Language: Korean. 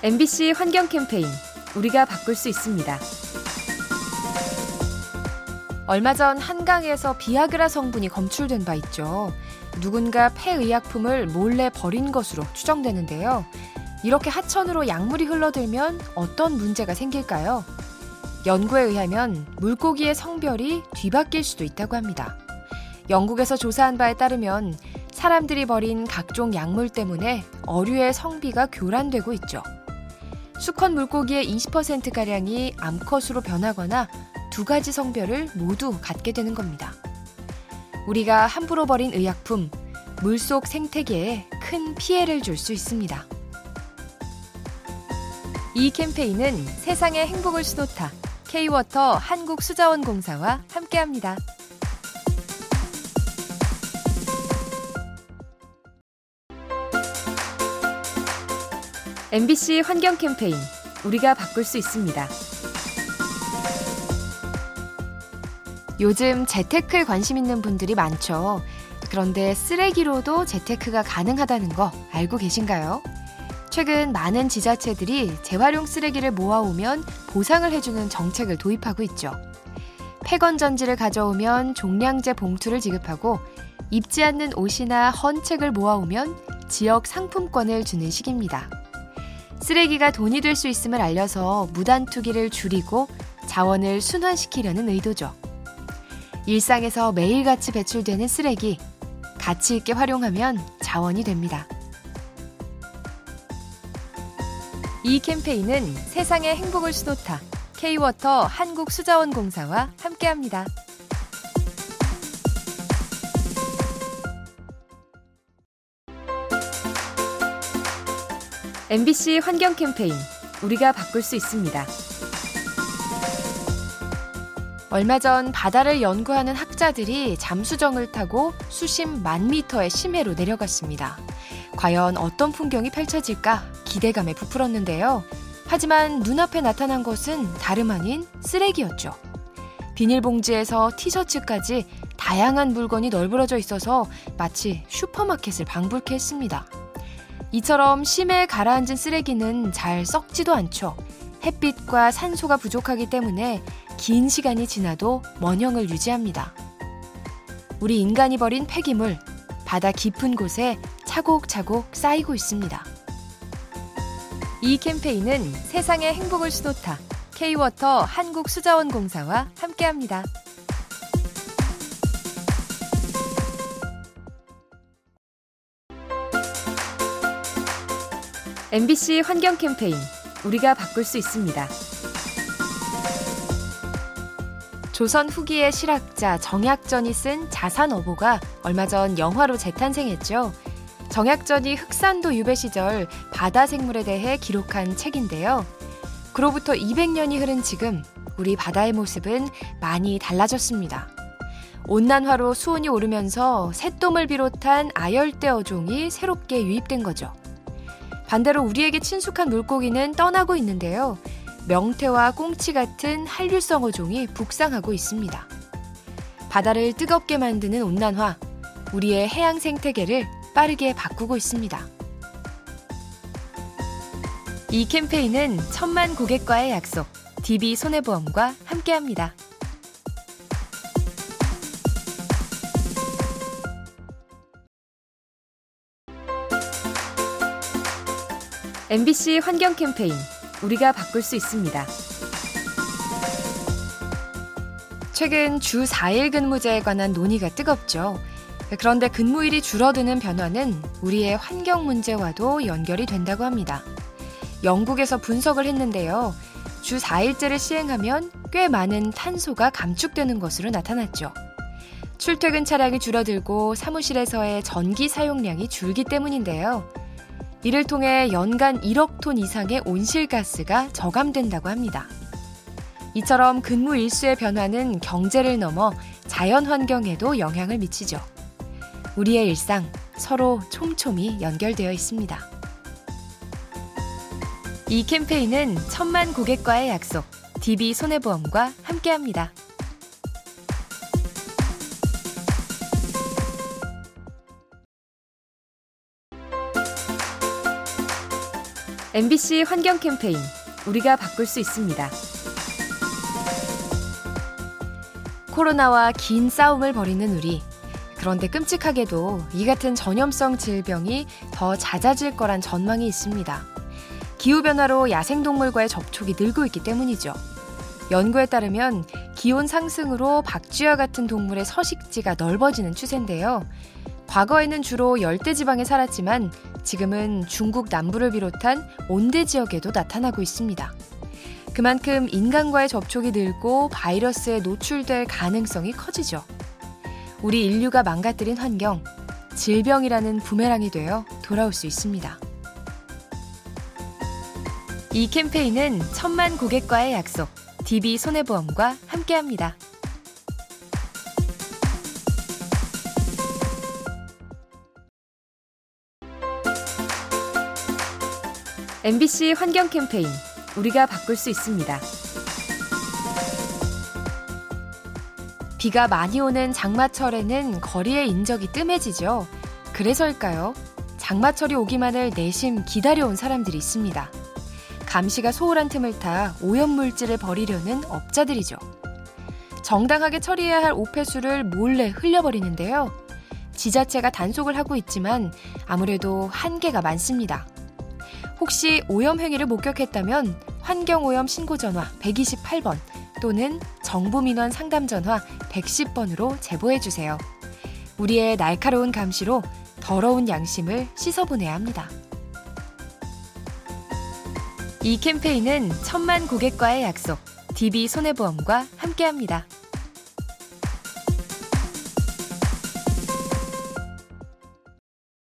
MBC 환경 캠페인 우리가 바꿀 수 있습니다. 얼마 전 한강에서 비아그라 성분이 검출된 바 있죠. 누군가 폐의약품을 몰래 버린 것으로 추정되는데요. 이렇게 하천으로 약물이 흘러들면 어떤 문제가 생길까요? 연구에 의하면 물고기의 성별이 뒤바뀔 수도 있다고 합니다. 영국에서 조사한 바에 따르면 사람들이 버린 각종 약물 때문에 어류의 성비가 교란되고 있죠. 수컷 물고기의 20%가량이 암컷으로 변하거나 두 가지 성별을 모두 갖게 되는 겁니다. 우리가 함부로 버린 의약품, 물속 생태계에 큰 피해를 줄 수 있습니다. 이 캠페인은 세상의 행복을 수놓다 K-워터 한국수자원공사와 함께합니다. MBC 환경 캠페인 우리가 바꿀 수 있습니다. 요즘 재테크에 관심 있는 분들이 많죠. 그런데 쓰레기로도 재테크가 가능하다는 거 알고 계신가요? 최근 많은 지자체들이 재활용 쓰레기를 모아오면 보상을 해주는 정책을 도입하고 있죠. 폐건 전지를 가져오면 종량제 봉투를 지급하고 입지 않는 옷이나 헌책을 모아오면 지역 상품권을 주는 식입니다. 쓰레기가 돈이 될 수 있음을 알려서 무단 투기를 줄이고 자원을 순환시키려는 의도죠. 일상에서 매일같이 배출되는 쓰레기, 가치 있게 활용하면 자원이 됩니다. 이 캠페인은 세상의 행복을 수놓다 K-워터 한국수자원공사와 함께합니다. MBC 환경 캠페인 우리가 바꿀 수 있습니다. 얼마 전 바다를 연구하는 학자들이 잠수정을 타고 수심 만 미터의 심해로 내려갔습니다. 과연 어떤 풍경이 펼쳐질까 기대감에 부풀었는데요. 하지만 눈앞에 나타난 것은 다름 아닌 쓰레기였죠. 비닐봉지에서 티셔츠까지 다양한 물건이 널브러져 있어서 마치 슈퍼마켓을 방불케 했습니다. 이처럼 심해 가라앉은 쓰레기는 잘 썩지도 않죠. 햇빛과 산소가 부족하기 때문에 긴 시간이 지나도 원형을 유지합니다. 우리 인간이 버린 폐기물, 바다 깊은 곳에 차곡차곡 쌓이고 있습니다. 이 캠페인은 세상의 행복을 수놓다 K-워터 한국수자원공사와 함께합니다. MBC 환경 캠페인 우리가 바꿀 수 있습니다. 조선 후기의 실학자 정약전이 쓴 자산어보가 얼마 전 영화로 재탄생했죠. 정약전이 흑산도 유배 시절 바다 생물에 대해 기록한 책인데요. 그로부터 200년이 흐른 지금 우리 바다의 모습은 많이 달라졌습니다. 온난화로 수온이 오르면서 새똥을 비롯한 아열대 어종이 새롭게 유입된 거죠. 반대로 우리에게 친숙한 물고기는 떠나고 있는데요. 명태와 꽁치 같은 한류성 어 종이 북상하고 있습니다. 바다를 뜨겁게 만드는 온난화, 우리의 해양 생태계를 빠르게 바꾸고 있습니다. 이 캠페인은 천만 고객과의 약속, DB 손해보험과 함께합니다. MBC 환경 캠페인 우리가 바꿀 수 있습니다. 최근 주 4일 근무제에 관한 논의가 뜨겁죠. 그런데 근무일이 줄어드는 변화는 우리의 환경 문제와도 연결이 된다고 합니다. 영국에서 분석을 했는데요. 주 4일제를 시행하면 꽤 많은 탄소가 감축되는 것으로 나타났죠. 출퇴근 차량이 줄어들고 사무실에서의 전기 사용량이 줄기 때문인데요. 이를 통해 연간 1억 톤 이상의 온실가스가 저감된다고 합니다. 이처럼 근무 일수의 변화는 경제를 넘어 자연 환경에도 영향을 미치죠. 우리의 일상 서로 촘촘히 연결되어 있습니다. 이 캠페인은 천만 고객과의 약속, DB 손해보험과 함께합니다. MBC 환경 캠페인 우리가 바꿀 수 있습니다. 코로나와 긴 싸움을 벌이는 우리. 그런데 끔찍하게도 이 같은 전염성 질병이 더 잦아질 거란 전망이 있습니다. 기후변화로 야생동물과의 접촉이 늘고 있기 때문이죠. 연구에 따르면 기온 상승으로 박쥐와 같은 동물의 서식지가 넓어지는 추세인데요. 과거에는 주로 열대지방에 살았지만 지금은 중국 남부를 비롯한 온대 지역에도 나타나고 있습니다. 그만큼 인간과의 접촉이 늘고 바이러스에 노출될 가능성이 커지죠. 우리 인류가 망가뜨린 환경, 질병이라는 부메랑이 되어 돌아올 수 있습니다. 이 캠페인은 천만 고객과의 약속, DB 손해보험과 함께합니다. MBC 환경 캠페인 우리가 바꿀 수 있습니다. 비가 많이 오는 장마철에는 거리의 인적이 뜸해지죠. 그래서일까요? 장마철이 오기만을 내심 기다려온 사람들이 있습니다. 감시가 소홀한 틈을 타 오염물질을 버리려는 업자들이죠. 정당하게 처리해야 할 오폐수를 몰래 흘려버리는데요. 지자체가 단속을 하고 있지만 아무래도 한계가 많습니다. 혹시 오염 행위를 목격했다면 환경오염 신고 전화 128번 또는 정부민원 상담 전화 110번으로 제보해 주세요. 우리의 날카로운 감시로 더러운 양심을 씻어보내야 합니다. 이 캠페인은 천만 고객과의 약속, DB 손해보험과 함께합니다.